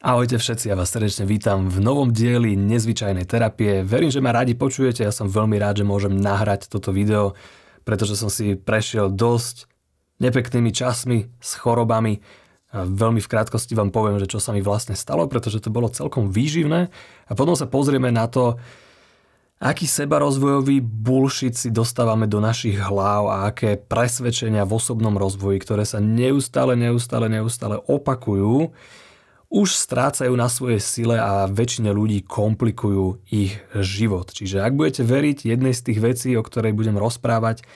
Ahojte všetci, ja vás srdečne vítam v novom dieli nezvyčajnej terapie. Verím, že ma radi počujete, ja som veľmi rád, že môžem nahrať toto video, pretože som si prešiel dosť nepeknými časmi s chorobami. A veľmi v krátkosti vám poviem, že čo sa mi vlastne stalo, pretože to bolo celkom výživné. A potom sa pozrieme na to, aký sebarozvojový bullshit si dostávame do našich hlav a aké presvedčenia v osobnom rozvoji, ktoré sa neustále, neustále, neustále opakujú, už strácajú na svojej sile a väčšine ľudí komplikujú ich život. Čiže ak budete veriť jednej z tých vecí, o ktorej budem rozprávať,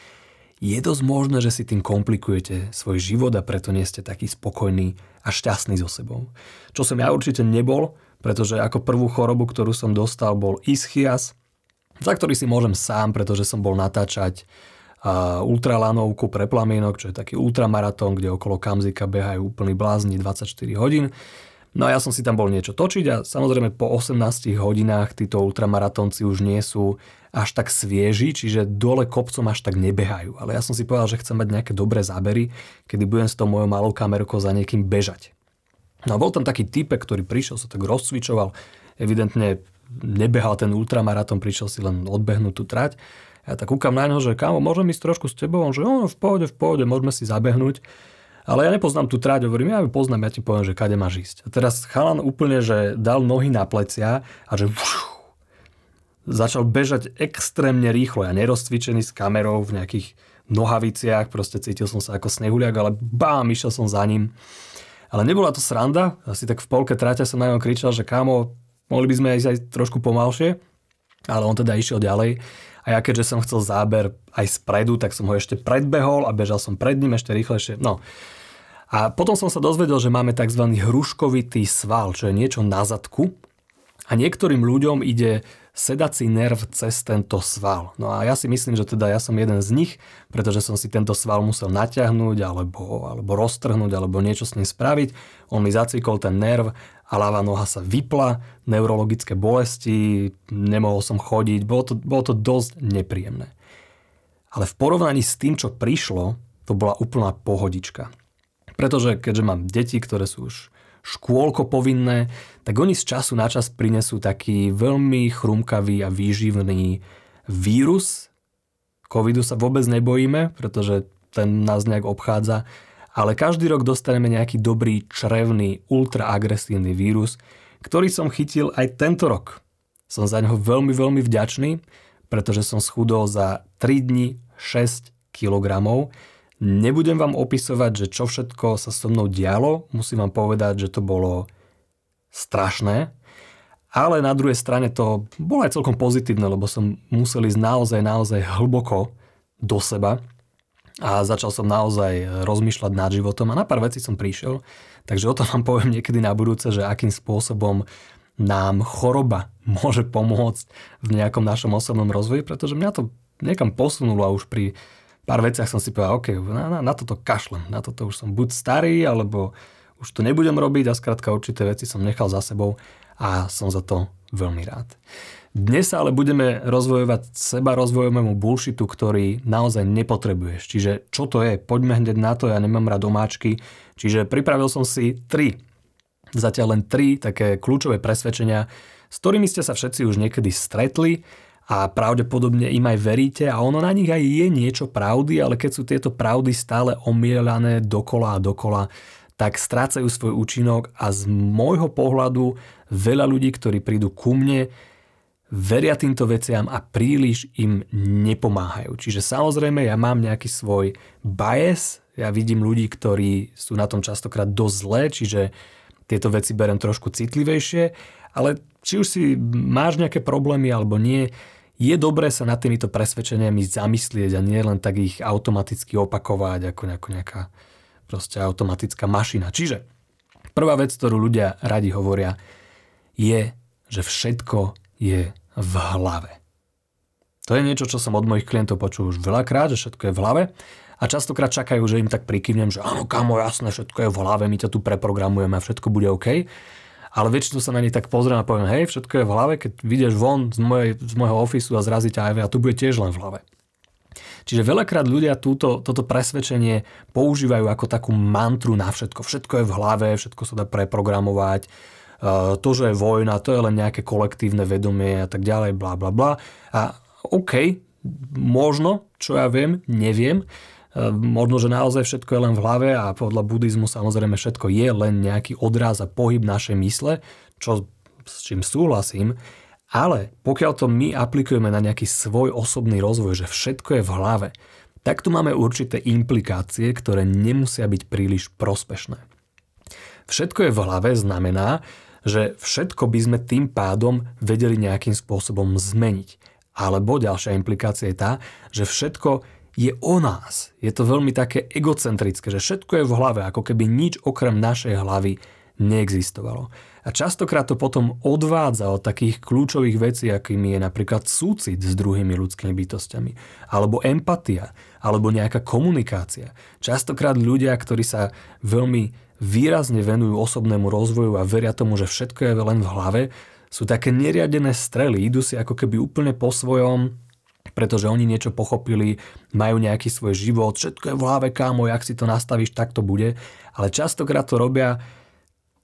je dosť možné, že si tým komplikujete svoj život a preto nie ste taký spokojný a šťastný so sebou. Čo som ja určite nebol, pretože ako prvú chorobu, ktorú som dostal, bol ischias, za ktorý si môžem sám, pretože som bol natáčať ultralanovku pre plamienok, čo je taký ultramaratón, kde okolo Kamzika behajú úplný blázni 24 hodín. No a ja som si tam bol niečo točiť a samozrejme po 18 hodinách títo ultramaratónci už nie sú až tak svieži, čiže dole kopcom až tak nebehajú. Ale ja som si povedal, že chcem mať nejaké dobré zábery, kedy budem s tou mojou malou kamerkou za niekým bežať. No a bol tam taký typek, ktorý prišiel, sa tak rozcvičoval, evidentne nebehal ten ultramaratón, prišiel si len odbehnúť tú trať. Ja tak kúkam na neho, že kámo, môžem ísť trošku s tebou? On že no, v pohode, v pohode, môžeme si zabehnúť. Ale ja nepoznám tú tráť, hovorím, ja ju poznám, ja ti poviem, že kade máš ísť. A teraz chalan úplne, že dal nohy na plecia a že vš, začal bežať extrémne rýchlo. Ja nerozcvičený s kamerou v nejakých nohaviciach, proste cítil som sa ako snehuliak, ale bám, išiel som za ním. Ale nebola to sranda, asi tak v polke tráťa som na ňom kričal, že kámo, mohli by sme ísť aj trošku pomalšie, ale on teda išiel ďalej. A ja keďže som chcel záber aj spredu, tak som ho ešte predbehol a bežal som pred ním ešte rýchlejšie. No, a potom som sa dozvedel, že máme tzv. hruškovitý sval, čo je niečo na zadku. A niektorým ľuďom ide sedací nerv cez tento sval. No a ja si myslím, že teda ja som jeden z nich, pretože som si tento sval musel natiahnuť alebo, alebo roztrhnúť alebo niečo s ním spraviť. On mi zacvikol ten nerv a ľavá noha sa vypla, neurologické bolesti, nemohol som chodiť, bolo to, bolo to dosť nepríjemné. Ale v porovnaní s tým, čo prišlo, to bola úplná pohodička. Pretože keďže mám deti, ktoré sú už škôlko povinné, tak oni z času na čas prinesú taký veľmi chrumkavý a výživný vírus. Covidu sa vôbec nebojíme, pretože ten nás nejak obchádza, ale každý rok dostaneme nejaký dobrý črevný ultraagresívny vírus, ktorý som chytil aj tento rok. Som za neho veľmi, veľmi vďačný, pretože som schudol za 3 dni 6 kilogramov, Nebudem vám opisovať, že čo všetko sa so mnou dialo, musím vám povedať, že to bolo strašné, ale na druhej strane to bolo aj celkom pozitívne, lebo som musel ísť naozaj, naozaj hlboko do seba a začal som naozaj rozmýšľať nad životom a na pár vecí som prišiel, takže o tom vám poviem niekedy na budúce, že akým spôsobom nám choroba môže pomôcť v nejakom našom osobnom rozvoji, pretože mňa to niekam posunulo a už pri pár veciach som si povedal, OK, na, na, na toto kašlem, na toto už som buď starý, alebo už to nebudem robiť. A skrátka určité veci som nechal za sebou a som za to veľmi rád. Dnes sa ale budeme rozvojovať seba rozvojovému bullshitu, ktorý naozaj nepotrebuješ. Čiže čo to je? Poďme hneď na to, ja nemám rád domáčky. Čiže pripravil som si tri, zatiaľ len tri také kľúčové presvedčenia, s ktorými ste sa všetci už niekedy stretli a pravdepodobne im aj veríte a ono na nich aj je niečo pravdy, ale keď sú tieto pravdy stále omielané dokola a dokola, tak strácajú svoj účinok a z môjho pohľadu veľa ľudí, ktorí prídu ku mne, veria týmto veciam a príliš im nepomáhajú. Čiže samozrejme ja mám nejaký svoj bias, ja vidím ľudí, ktorí sú na tom častokrát dosť zlé, čiže tieto veci berem trošku citlivejšie, ale či už si máš nejaké problémy alebo nie, je dobré sa nad týmito presvedčeniami zamyslieť a nie len tak ich automaticky opakovať ako nejaká proste automatická mašina. Čiže prvá vec, ktorú ľudia radi hovoria, je, že všetko je v hlave. To je niečo, čo som od mojich klientov počul už veľakrát, že všetko je v hlave a častokrát čakajú, že im tak prikývnem, že áno, kamo, jasné, všetko je v hlave, my ťa tu preprogramujeme a všetko bude OK ale väčšinou sa na nich tak pozriem a poviem, hej, všetko je v hlave, keď vidieš von z, mojej, z môjho ofisu a zrazí aj a tu bude tiež len v hlave. Čiže veľakrát ľudia túto, toto presvedčenie používajú ako takú mantru na všetko. Všetko je v hlave, všetko sa dá preprogramovať. to, že je vojna, to je len nejaké kolektívne vedomie a tak ďalej, bla bla bla. A OK, možno, čo ja viem, neviem, možno, že naozaj všetko je len v hlave a podľa buddhizmu samozrejme všetko je len nejaký odraz a pohyb našej mysle, čo s čím súhlasím, ale pokiaľ to my aplikujeme na nejaký svoj osobný rozvoj, že všetko je v hlave, tak tu máme určité implikácie, ktoré nemusia byť príliš prospešné. Všetko je v hlave znamená, že všetko by sme tým pádom vedeli nejakým spôsobom zmeniť. Alebo ďalšia implikácia je tá, že všetko je o nás. Je to veľmi také egocentrické, že všetko je v hlave, ako keby nič okrem našej hlavy neexistovalo. A častokrát to potom odvádza od takých kľúčových vecí, akými je napríklad súcit s druhými ľudskými bytostiami, alebo empatia, alebo nejaká komunikácia. Častokrát ľudia, ktorí sa veľmi výrazne venujú osobnému rozvoju a veria tomu, že všetko je len v hlave, sú také neriadené strely, idú si ako keby úplne po svojom, pretože oni niečo pochopili, majú nejaký svoj život, všetko je v hlave, kámo, jak si to nastavíš, tak to bude. Ale častokrát to robia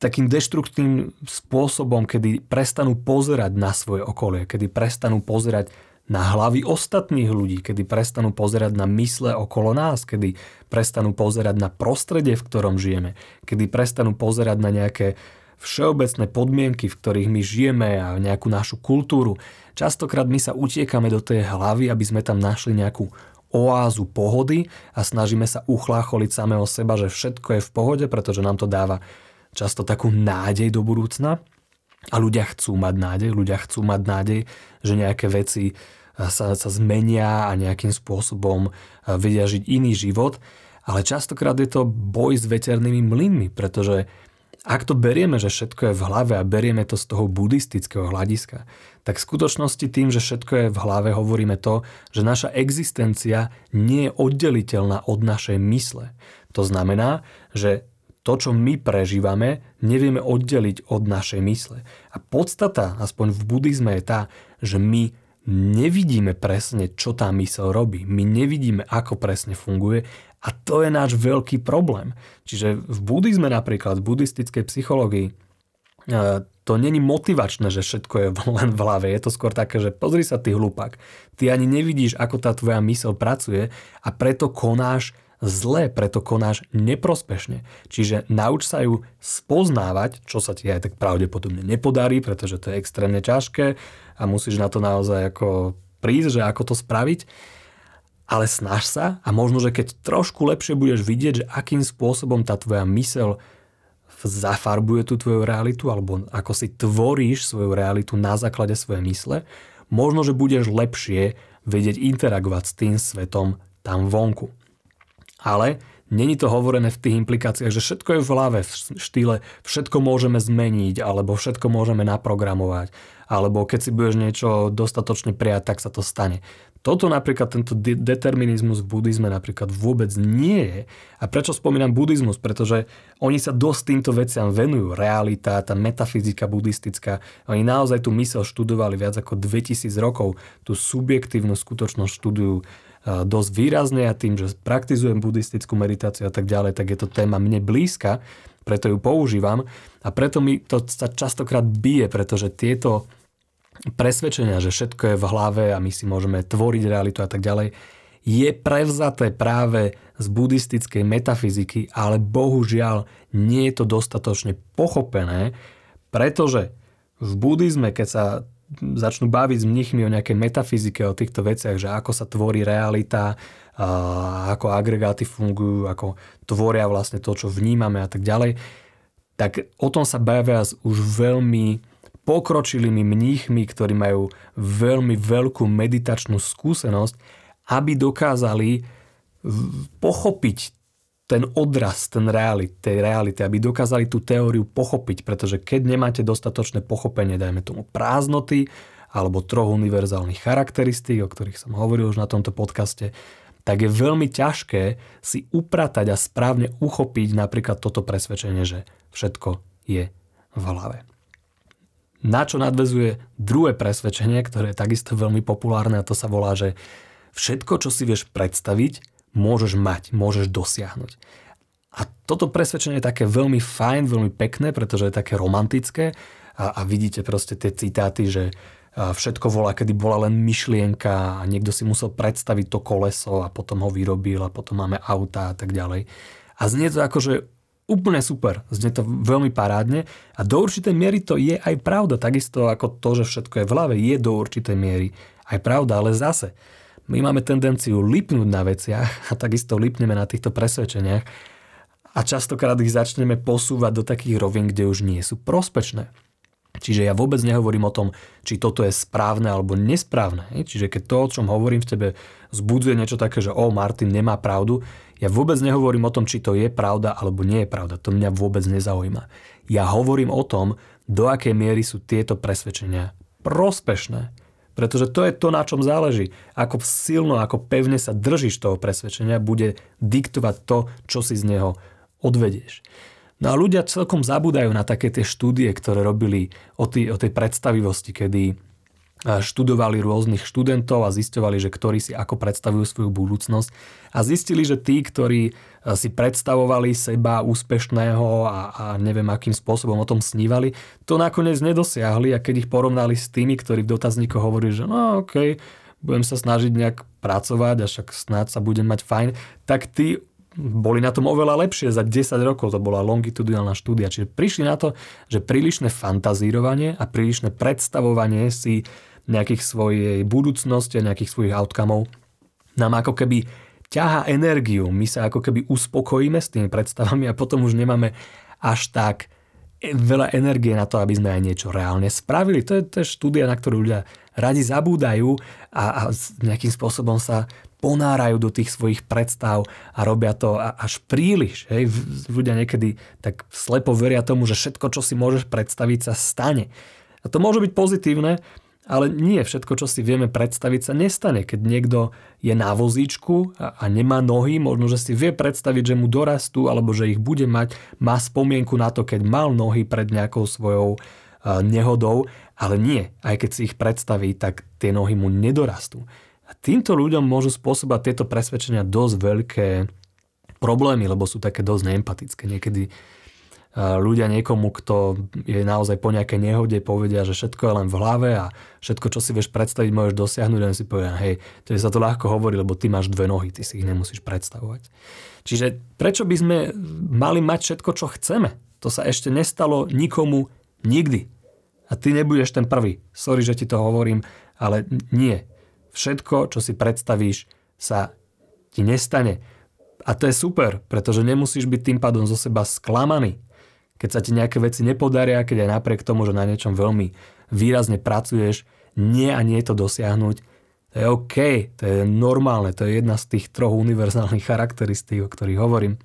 takým deštruktívnym spôsobom, kedy prestanú pozerať na svoje okolie, kedy prestanú pozerať na hlavy ostatných ľudí, kedy prestanú pozerať na mysle okolo nás, kedy prestanú pozerať na prostredie, v ktorom žijeme, kedy prestanú pozerať na nejaké všeobecné podmienky, v ktorých my žijeme a nejakú našu kultúru. Častokrát my sa utiekame do tej hlavy, aby sme tam našli nejakú oázu pohody a snažíme sa uchlácholiť samého seba, že všetko je v pohode, pretože nám to dáva často takú nádej do budúcna. A ľudia chcú mať nádej, ľudia chcú mať nádej, že nejaké veci sa, sa zmenia a nejakým spôsobom vedia žiť iný život. Ale častokrát je to boj s veternými mlynmi, pretože ak to berieme, že všetko je v hlave a berieme to z toho buddhistického hľadiska, tak v skutočnosti tým, že všetko je v hlave, hovoríme to, že naša existencia nie je oddeliteľná od našej mysle. To znamená, že to, čo my prežívame, nevieme oddeliť od našej mysle. A podstata, aspoň v buddhizme, je tá, že my nevidíme presne, čo tá mysel robí. My nevidíme, ako presne funguje a to je náš veľký problém. Čiže v buddhizme napríklad, v buddhistickej psychológii, e, to není motivačné, že všetko je len v hlave. Je to skôr také, že pozri sa ty hlupák. Ty ani nevidíš, ako tá tvoja mysel pracuje a preto konáš zlé, preto konáš neprospešne. Čiže nauč sa ju spoznávať, čo sa ti aj tak pravdepodobne nepodarí, pretože to je extrémne ťažké a musíš na to naozaj ako prísť, že ako to spraviť. Ale snaž sa a možno, že keď trošku lepšie budeš vidieť, že akým spôsobom tá tvoja mysel zafarbuje tú tvoju realitu alebo ako si tvoríš svoju realitu na základe svojej mysle, možno, že budeš lepšie vedieť interagovať s tým svetom tam vonku. Ale není to hovorené v tých implikáciách, že všetko je v hlave, v štýle všetko môžeme zmeniť, alebo všetko môžeme naprogramovať, alebo keď si budeš niečo dostatočne prijať, tak sa to stane. Toto napríklad, tento de- determinizmus v buddhizme napríklad vôbec nie je. A prečo spomínam buddhizmus? Pretože oni sa dosť týmto veciam venujú. Realita, tá metafyzika buddhistická. Oni naozaj tú mysel študovali viac ako 2000 rokov. Tú subjektívnu skutočnosť študujú dosť výrazne a tým, že praktizujem buddhistickú meditáciu a tak ďalej, tak je to téma mne blízka, preto ju používam. A preto mi to sa častokrát bije, pretože tieto presvedčenia, že všetko je v hlave a my si môžeme tvoriť realitu a tak ďalej, je prevzaté práve z buddhistickej metafyziky, ale bohužiaľ nie je to dostatočne pochopené, pretože v buddhizme, keď sa začnú baviť s mnichmi o nejakej metafyzike, o týchto veciach, že ako sa tvorí realita, ako agregáty fungujú, ako tvoria vlastne to, čo vnímame a tak ďalej, tak o tom sa bavia s už veľmi pokročilými mníchmi, ktorí majú veľmi veľkú meditačnú skúsenosť, aby dokázali pochopiť ten odraz ten reality, tej reality, aby dokázali tú teóriu pochopiť, pretože keď nemáte dostatočné pochopenie, dajme tomu prázdnoty, alebo troch univerzálnych charakteristík, o ktorých som hovoril už na tomto podcaste, tak je veľmi ťažké si upratať a správne uchopiť napríklad toto presvedčenie, že všetko je v hlave. Na čo nadvezuje druhé presvedčenie, ktoré je takisto veľmi populárne a to sa volá, že všetko, čo si vieš predstaviť, môžeš mať, môžeš dosiahnuť. A toto presvedčenie je také veľmi fajn, veľmi pekné, pretože je také romantické a, a vidíte proste tie citáty, že všetko volá, kedy bola len myšlienka a niekto si musel predstaviť to koleso a potom ho vyrobil a potom máme auta a tak ďalej. A znie to akože úplne super, znie to veľmi parádne a do určitej miery to je aj pravda, takisto ako to, že všetko je v hlave, je do určitej miery aj pravda, ale zase my máme tendenciu lipnúť na veciach a takisto lipneme na týchto presvedčeniach a častokrát ich začneme posúvať do takých rovín, kde už nie sú prospečné. Čiže ja vôbec nehovorím o tom, či toto je správne alebo nesprávne. Čiže keď to, o čom hovorím v tebe, zbudzuje niečo také, že o, Martin nemá pravdu, ja vôbec nehovorím o tom, či to je pravda alebo nie je pravda. To mňa vôbec nezaujíma. Ja hovorím o tom, do akej miery sú tieto presvedčenia prospešné. Pretože to je to, na čom záleží. Ako silno, ako pevne sa držíš toho presvedčenia, bude diktovať to, čo si z neho odvedieš. No a ľudia celkom zabúdajú na také tie štúdie, ktoré robili o, tý, o tej predstavivosti, kedy študovali rôznych študentov a zistovali, že ktorí si ako predstavujú svoju budúcnosť. A zistili, že tí, ktorí si predstavovali seba úspešného a, a neviem akým spôsobom o tom snívali, to nakoniec nedosiahli. A keď ich porovnali s tými, ktorí v dotazníkoch hovorili, že no okej, okay, budem sa snažiť nejak pracovať a však snáď sa budem mať fajn, tak tí boli na tom oveľa lepšie. Za 10 rokov, to bola longitudinálna štúdia. Čiže prišli na to, že prílišné fantazírovanie a prílišné predstavovanie si nejakých svojej budúcnosti a nejakých svojich outcomeov nám ako keby ťaha energiu. My sa ako keby uspokojíme s tými predstavami a potom už nemáme až tak veľa energie na to, aby sme aj niečo reálne spravili. To je, to je štúdia, na ktorú ľudia radi zabúdajú a, a nejakým spôsobom sa ponárajú do tých svojich predstav a robia to až príliš. Hej. Ľudia niekedy tak slepo veria tomu, že všetko, čo si môžeš predstaviť, sa stane. A to môže byť pozitívne, ale nie všetko, čo si vieme predstaviť, sa nestane. Keď niekto je na vozíčku a, a nemá nohy, možno, že si vie predstaviť, že mu dorastú alebo že ich bude mať, má spomienku na to, keď mal nohy pred nejakou svojou uh, nehodou, ale nie. Aj keď si ich predstaví, tak tie nohy mu nedorastú. A týmto ľuďom môžu spôsobať tieto presvedčenia dosť veľké problémy, lebo sú také dosť neempatické. Niekedy ľudia niekomu, kto je naozaj po nejakej nehode, povedia, že všetko je len v hlave a všetko, čo si vieš predstaviť, môžeš dosiahnuť, len si povedia, hej, to sa to ľahko hovorí, lebo ty máš dve nohy, ty si ich nemusíš predstavovať. Čiže prečo by sme mali mať všetko, čo chceme? To sa ešte nestalo nikomu nikdy. A ty nebudeš ten prvý. Sorry, že ti to hovorím, ale nie. Všetko, čo si predstavíš, sa ti nestane. A to je super, pretože nemusíš byť tým pádom zo seba sklamaný. Keď sa ti nejaké veci nepodaria, keď aj napriek tomu, že na niečom veľmi výrazne pracuješ, nie a nie to dosiahnuť, to je OK, to je normálne, to je jedna z tých troch univerzálnych charakteristík, o ktorých hovorím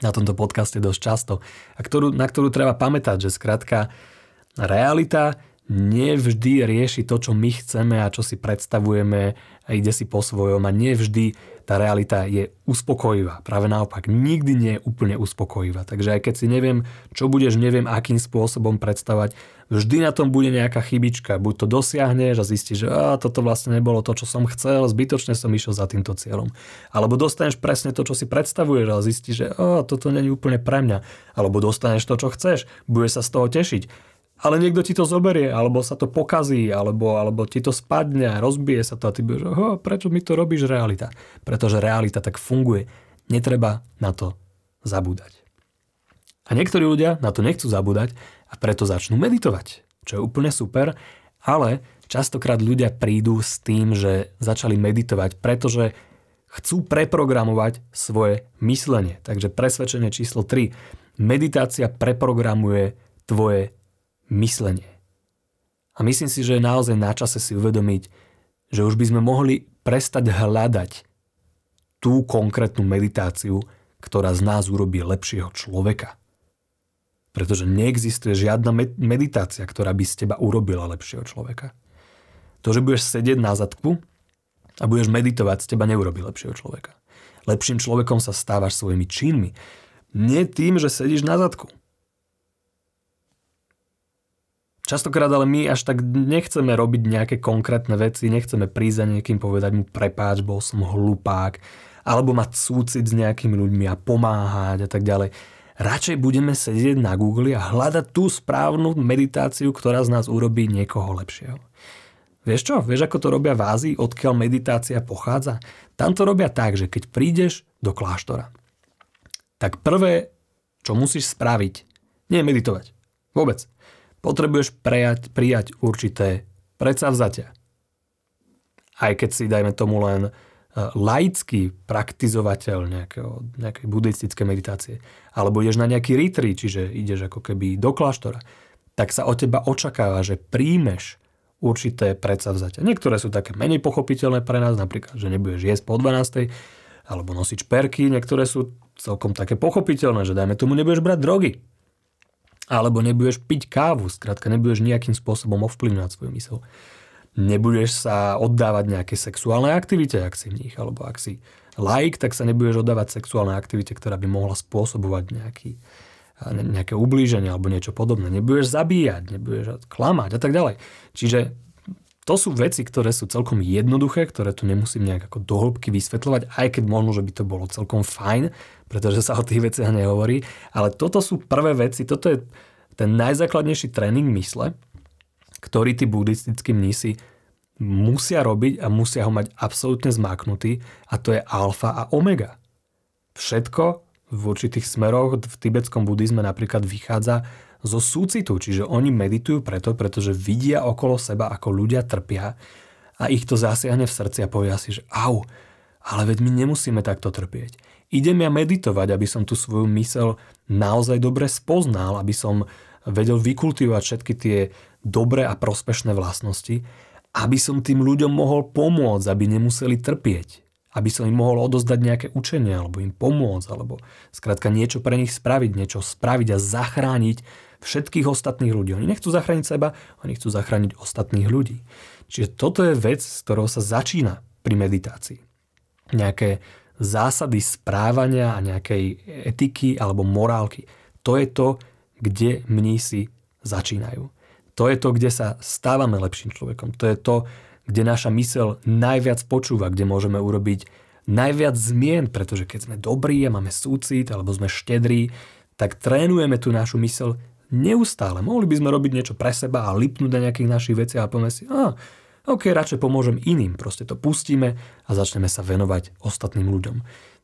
na tomto podcaste dosť často a ktorú, na ktorú treba pamätať, že skrátka realita nevždy rieši to, čo my chceme a čo si predstavujeme a ide si po svojom a nevždy tá realita je uspokojivá. Práve naopak, nikdy nie je úplne uspokojivá. Takže aj keď si neviem, čo budeš, neviem, akým spôsobom predstavať, vždy na tom bude nejaká chybička. Buď to dosiahneš a zistíš, že toto vlastne nebolo to, čo som chcel, zbytočne som išiel za týmto cieľom. Alebo dostaneš presne to, čo si predstavuješ a zistíš, že toto není úplne pre mňa. Alebo dostaneš to, čo chceš, budeš sa z toho tešiť ale niekto ti to zoberie, alebo sa to pokazí, alebo, alebo ti to spadne, rozbije sa to a ty budeš, oh, prečo mi to robíš realita? Pretože realita tak funguje. Netreba na to zabúdať. A niektorí ľudia na to nechcú zabúdať a preto začnú meditovať, čo je úplne super, ale častokrát ľudia prídu s tým, že začali meditovať, pretože chcú preprogramovať svoje myslenie. Takže presvedčenie číslo 3. Meditácia preprogramuje tvoje myslenie. A myslím si, že je naozaj na čase si uvedomiť, že už by sme mohli prestať hľadať tú konkrétnu meditáciu, ktorá z nás urobí lepšieho človeka. Pretože neexistuje žiadna meditácia, ktorá by z teba urobila lepšieho človeka. To, že budeš sedieť na zadku a budeš meditovať, z teba neurobi lepšieho človeka. Lepším človekom sa stávaš svojimi činmi. Nie tým, že sedíš na zadku. Častokrát ale my až tak nechceme robiť nejaké konkrétne veci, nechceme prísť za niekým povedať mu prepáč, bol som hlupák, alebo mať súcit s nejakými ľuďmi a pomáhať a tak ďalej. Radšej budeme sedieť na Google a hľadať tú správnu meditáciu, ktorá z nás urobí niekoho lepšieho. Vieš čo? Vieš, ako to robia v Ázii, odkiaľ meditácia pochádza? Tam to robia tak, že keď prídeš do kláštora, tak prvé, čo musíš spraviť, nie meditovať. Vôbec. Potrebuješ prejať, prijať určité predsavzatia. Aj keď si, dajme tomu len e, laický praktizovateľ nejakého, nejakej buddhistické meditácie, alebo ideš na nejaký retreat, čiže ideš ako keby do kláštora, tak sa od teba očakáva, že príjmeš určité predsavzatia. Niektoré sú také menej pochopiteľné pre nás, napríklad, že nebudeš jesť po 12. alebo nosiť šperky. Niektoré sú celkom také pochopiteľné, že dajme tomu nebudeš brať drogy. Alebo nebudeš piť kávu, skrátka nebudeš nejakým spôsobom ovplyvňovať svoju mysel. Nebudeš sa oddávať nejaké sexuálne aktivite, ak si v nich, alebo ak si like, tak sa nebudeš oddávať sexuálne aktivite, ktorá by mohla spôsobovať nejaký, nejaké ublíženie alebo niečo podobné. Nebudeš zabíjať, nebudeš klamať a tak ďalej. Čiže to sú veci, ktoré sú celkom jednoduché, ktoré tu nemusím nejak ako dohlbky vysvetľovať, aj keď možno, že by to bolo celkom fajn, pretože sa o tých veciach nehovorí. Ale toto sú prvé veci, toto je ten najzákladnejší tréning mysle, ktorý tí buddhistickí mnísi musia robiť a musia ho mať absolútne zmáknutý a to je alfa a omega. Všetko v určitých smeroch v tibetskom buddhizme napríklad vychádza zo súcitu, čiže oni meditujú preto, pretože vidia okolo seba, ako ľudia trpia a ich to zasiahne v srdci a povia si, že au, ale veď my nemusíme takto trpieť. Idem ja meditovať, aby som tú svoju mysel naozaj dobre spoznal, aby som vedel vykultivovať všetky tie dobré a prospešné vlastnosti, aby som tým ľuďom mohol pomôcť, aby nemuseli trpieť aby som im mohol odozdať nejaké učenie, alebo im pomôcť, alebo skrátka niečo pre nich spraviť, niečo spraviť a zachrániť všetkých ostatných ľudí. Oni nechcú zachrániť seba, oni chcú zachrániť ostatných ľudí. Čiže toto je vec, s ktorou sa začína pri meditácii. Nejaké zásady správania a nejakej etiky alebo morálky. To je to, kde mnísi začínajú. To je to, kde sa stávame lepším človekom. To je to, kde naša mysel najviac počúva, kde môžeme urobiť najviac zmien, pretože keď sme dobrí a máme súcit alebo sme štedrí, tak trénujeme tú našu mysel neustále. Mohli by sme robiť niečo pre seba a lipnúť na nejakých našich veciach a povieme si, a, ok, radšej pomôžem iným. Proste to pustíme a začneme sa venovať ostatným ľuďom.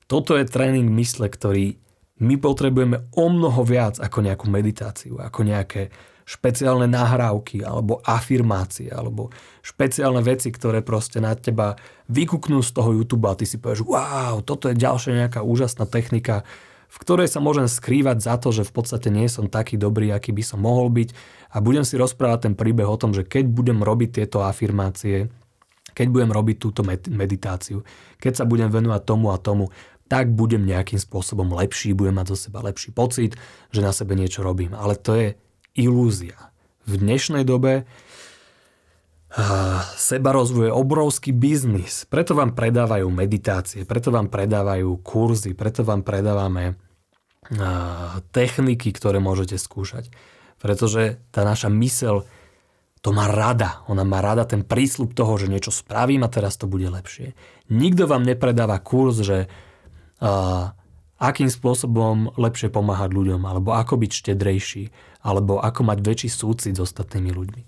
Toto je tréning mysle, ktorý my potrebujeme o mnoho viac ako nejakú meditáciu, ako nejaké špeciálne nahrávky alebo afirmácie alebo špeciálne veci, ktoré proste na teba vykuknú z toho YouTube a ty si povieš, wow, toto je ďalšia nejaká úžasná technika, v ktorej sa môžem skrývať za to, že v podstate nie som taký dobrý, aký by som mohol byť a budem si rozprávať ten príbeh o tom, že keď budem robiť tieto afirmácie, keď budem robiť túto meditáciu, keď sa budem venovať tomu a tomu, tak budem nejakým spôsobom lepší, budem mať zo seba lepší pocit, že na sebe niečo robím. Ale to je ilúzia. V dnešnej dobe seba rozvoj je obrovský biznis. Preto vám predávajú meditácie, preto vám predávajú kurzy, preto vám predávame techniky, ktoré môžete skúšať. Pretože tá naša mysel to má rada. Ona má rada ten prísľub toho, že niečo spravím a teraz to bude lepšie. Nikto vám nepredáva kurz, že uh, akým spôsobom lepšie pomáhať ľuďom, alebo ako byť štedrejší, alebo ako mať väčší súcit s ostatnými ľuďmi.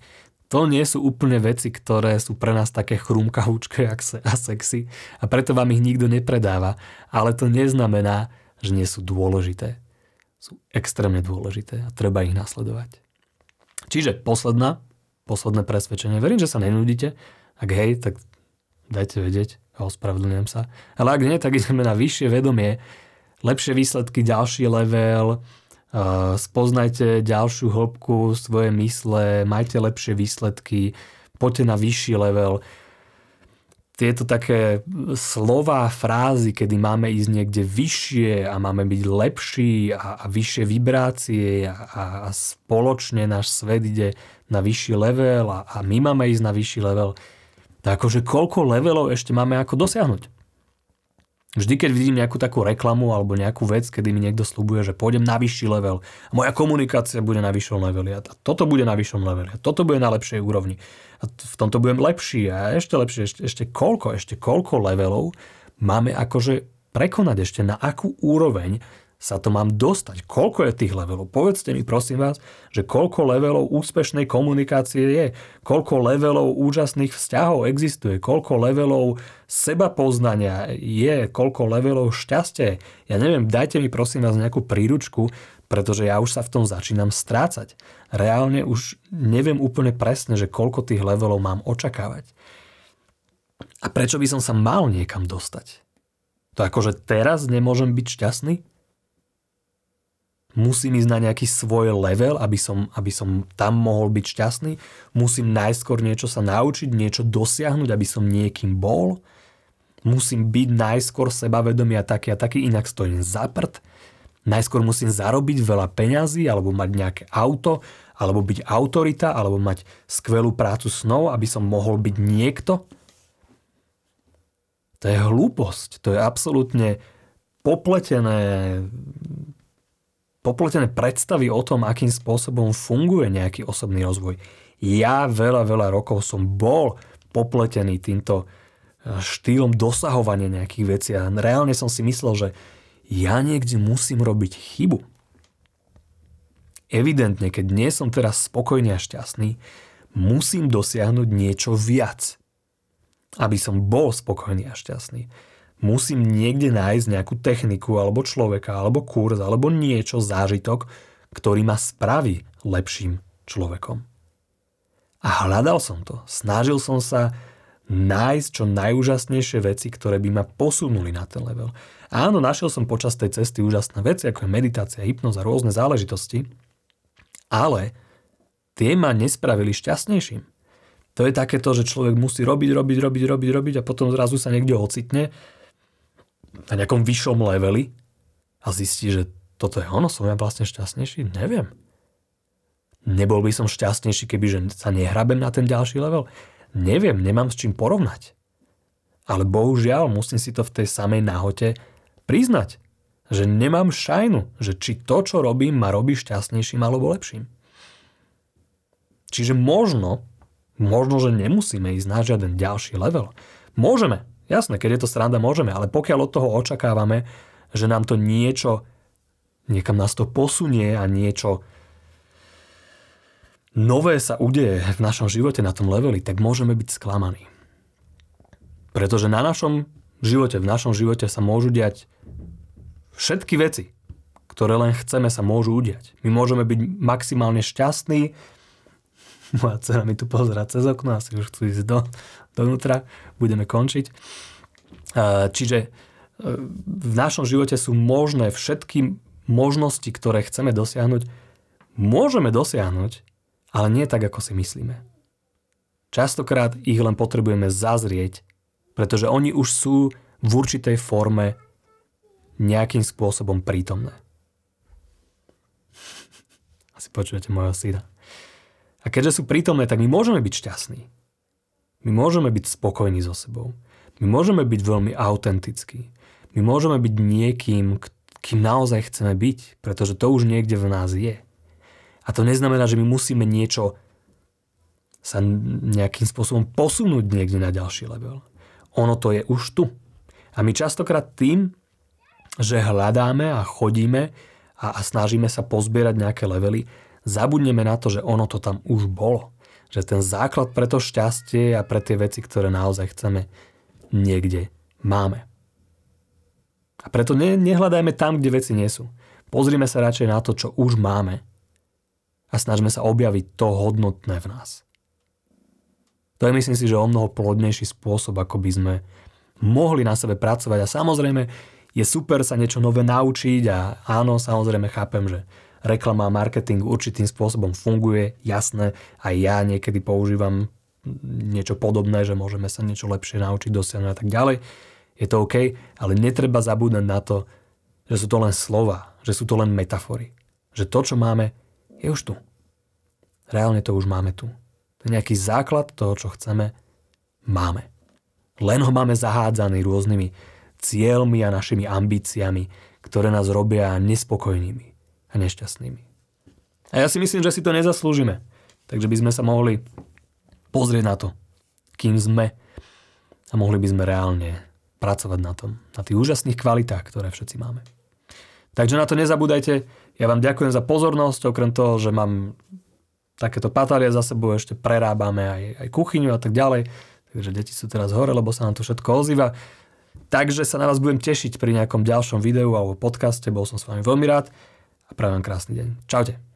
To nie sú úplne veci, ktoré sú pre nás také chrumkahúčke a sexy a preto vám ich nikto nepredáva, ale to neznamená, že nie sú dôležité. Sú extrémne dôležité a treba ich nasledovať. Čiže posledná, posledné presvedčenie. Verím, že sa nenudíte. Ak hej, tak dajte vedieť a ospravedlňujem sa. Ale ak nie, tak ideme na vyššie vedomie, lepšie výsledky, ďalší level, spoznajte ďalšiu hĺbku svoje mysle, majte lepšie výsledky, poďte na vyšší level. Tieto také slova, frázy, kedy máme ísť niekde vyššie a máme byť lepší a, a vyššie vibrácie a, a spoločne náš svet ide na vyšší level a, a my máme ísť na vyšší level, tak akože koľko levelov ešte máme ako dosiahnuť? Vždy, keď vidím nejakú takú reklamu alebo nejakú vec, kedy mi niekto slúbuje, že pôjdem na vyšší level, moja komunikácia bude na vyššom leveli a toto bude na vyššom leveli a toto bude na lepšej úrovni. A v tomto budem lepší a ešte lepšie, ešte, ešte koľko, ešte koľko levelov máme akože prekonať ešte, na akú úroveň sa to mám dostať. Koľko je tých levelov? Povedzte mi prosím vás, že koľko levelov úspešnej komunikácie je, koľko levelov úžasných vzťahov existuje, koľko levelov seba poznania je, koľko levelov šťastie. Ja neviem, dajte mi prosím vás nejakú príručku, pretože ja už sa v tom začínam strácať. Reálne už neviem úplne presne, že koľko tých levelov mám očakávať. A prečo by som sa mal niekam dostať? To akože teraz nemôžem byť šťastný? Musím ísť na nejaký svoj level, aby som, aby som tam mohol byť šťastný. Musím najskôr niečo sa naučiť, niečo dosiahnuť, aby som niekým bol. Musím byť najskôr sebavedomý a taký a taký, inak stojím za prd. Najskôr musím zarobiť veľa peňazí, alebo mať nejaké auto, alebo byť autorita, alebo mať skvelú prácu snov, aby som mohol byť niekto. To je hlúposť. To je absolútne popletené popletené predstavy o tom, akým spôsobom funguje nejaký osobný rozvoj. Ja veľa, veľa rokov som bol popletený týmto eh, štýlom dosahovania nejakých vecí a reálne som si myslel, že ja niekde musím robiť chybu. Evidentne, keď nie som teraz spokojný a šťastný, musím dosiahnuť niečo viac, aby som bol spokojný a šťastný musím niekde nájsť nejakú techniku alebo človeka alebo kurz alebo niečo, zážitok, ktorý ma spraví lepším človekom. A hľadal som to. Snažil som sa nájsť čo najúžasnejšie veci, ktoré by ma posunuli na ten level. Áno, našiel som počas tej cesty úžasné veci, ako je meditácia, hypnoza, rôzne záležitosti, ale tie ma nespravili šťastnejším. To je takéto, že človek musí robiť, robiť, robiť, robiť, robiť a potom zrazu sa niekde ocitne na nejakom vyššom leveli a zistí, že toto je ono, som ja vlastne šťastnejší? Neviem. Nebol by som šťastnejší, keby že sa nehrabem na ten ďalší level? Neviem, nemám s čím porovnať. Ale bohužiaľ musím si to v tej samej náhote priznať, že nemám šajnu, že či to, čo robím, ma robí šťastnejším alebo lepším. Čiže možno, možno, že nemusíme ísť na žiaden ďalší level. Môžeme, Jasné, keď je to sranda, môžeme, ale pokiaľ od toho očakávame, že nám to niečo, niekam nás to posunie a niečo nové sa udeje v našom živote na tom leveli, tak môžeme byť sklamaní. Pretože na našom živote, v našom živote sa môžu diať všetky veci, ktoré len chceme, sa môžu udiať. My môžeme byť maximálne šťastní, moja dcera mi tu pozera cez okno, asi už chcú ísť do, dovnútra, budeme končiť. Čiže e, v našom živote sú možné všetky možnosti, ktoré chceme dosiahnuť, môžeme dosiahnuť, ale nie tak, ako si myslíme. Častokrát ich len potrebujeme zazrieť, pretože oni už sú v určitej forme nejakým spôsobom prítomné. Asi počujete môjho syna. A keďže sú prítomné, tak my môžeme byť šťastní. My môžeme byť spokojní so sebou. My môžeme byť veľmi autentickí. My môžeme byť niekým, kým naozaj chceme byť, pretože to už niekde v nás je. A to neznamená, že my musíme niečo sa nejakým spôsobom posunúť niekde na ďalší level. Ono to je už tu. A my častokrát tým, že hľadáme a chodíme a, a snažíme sa pozbierať nejaké levely, zabudneme na to, že ono to tam už bolo. Že ten základ pre to šťastie a pre tie veci, ktoré naozaj chceme, niekde máme. A preto ne, nehľadajme tam, kde veci nie sú. Pozrime sa radšej na to, čo už máme a snažme sa objaviť to hodnotné v nás. To je myslím si, že o mnoho plodnejší spôsob, ako by sme mohli na sebe pracovať a samozrejme je super sa niečo nové naučiť a áno, samozrejme chápem, že reklama a marketing určitým spôsobom funguje, jasné, aj ja niekedy používam niečo podobné, že môžeme sa niečo lepšie naučiť, dosiahnuť a tak ďalej. Je to OK, ale netreba zabúdať na to, že sú to len slova, že sú to len metafory. Že to, čo máme, je už tu. Reálne to už máme tu. To je nejaký základ toho, čo chceme, máme. Len ho máme zahádzaný rôznymi cieľmi a našimi ambíciami, ktoré nás robia nespokojnými a nešťastnými. A ja si myslím, že si to nezaslúžime. Takže by sme sa mohli pozrieť na to, kým sme a mohli by sme reálne pracovať na tom, na tých úžasných kvalitách, ktoré všetci máme. Takže na to nezabúdajte. Ja vám ďakujem za pozornosť, okrem toho, že mám takéto patalie za sebou, ešte prerábame aj, aj kuchyňu a tak ďalej. Takže deti sú teraz hore, lebo sa nám to všetko ozýva. Takže sa na vás budem tešiť pri nejakom ďalšom videu alebo podcaste. Bol som s vami veľmi rád a prajem krásny deň. Čaute.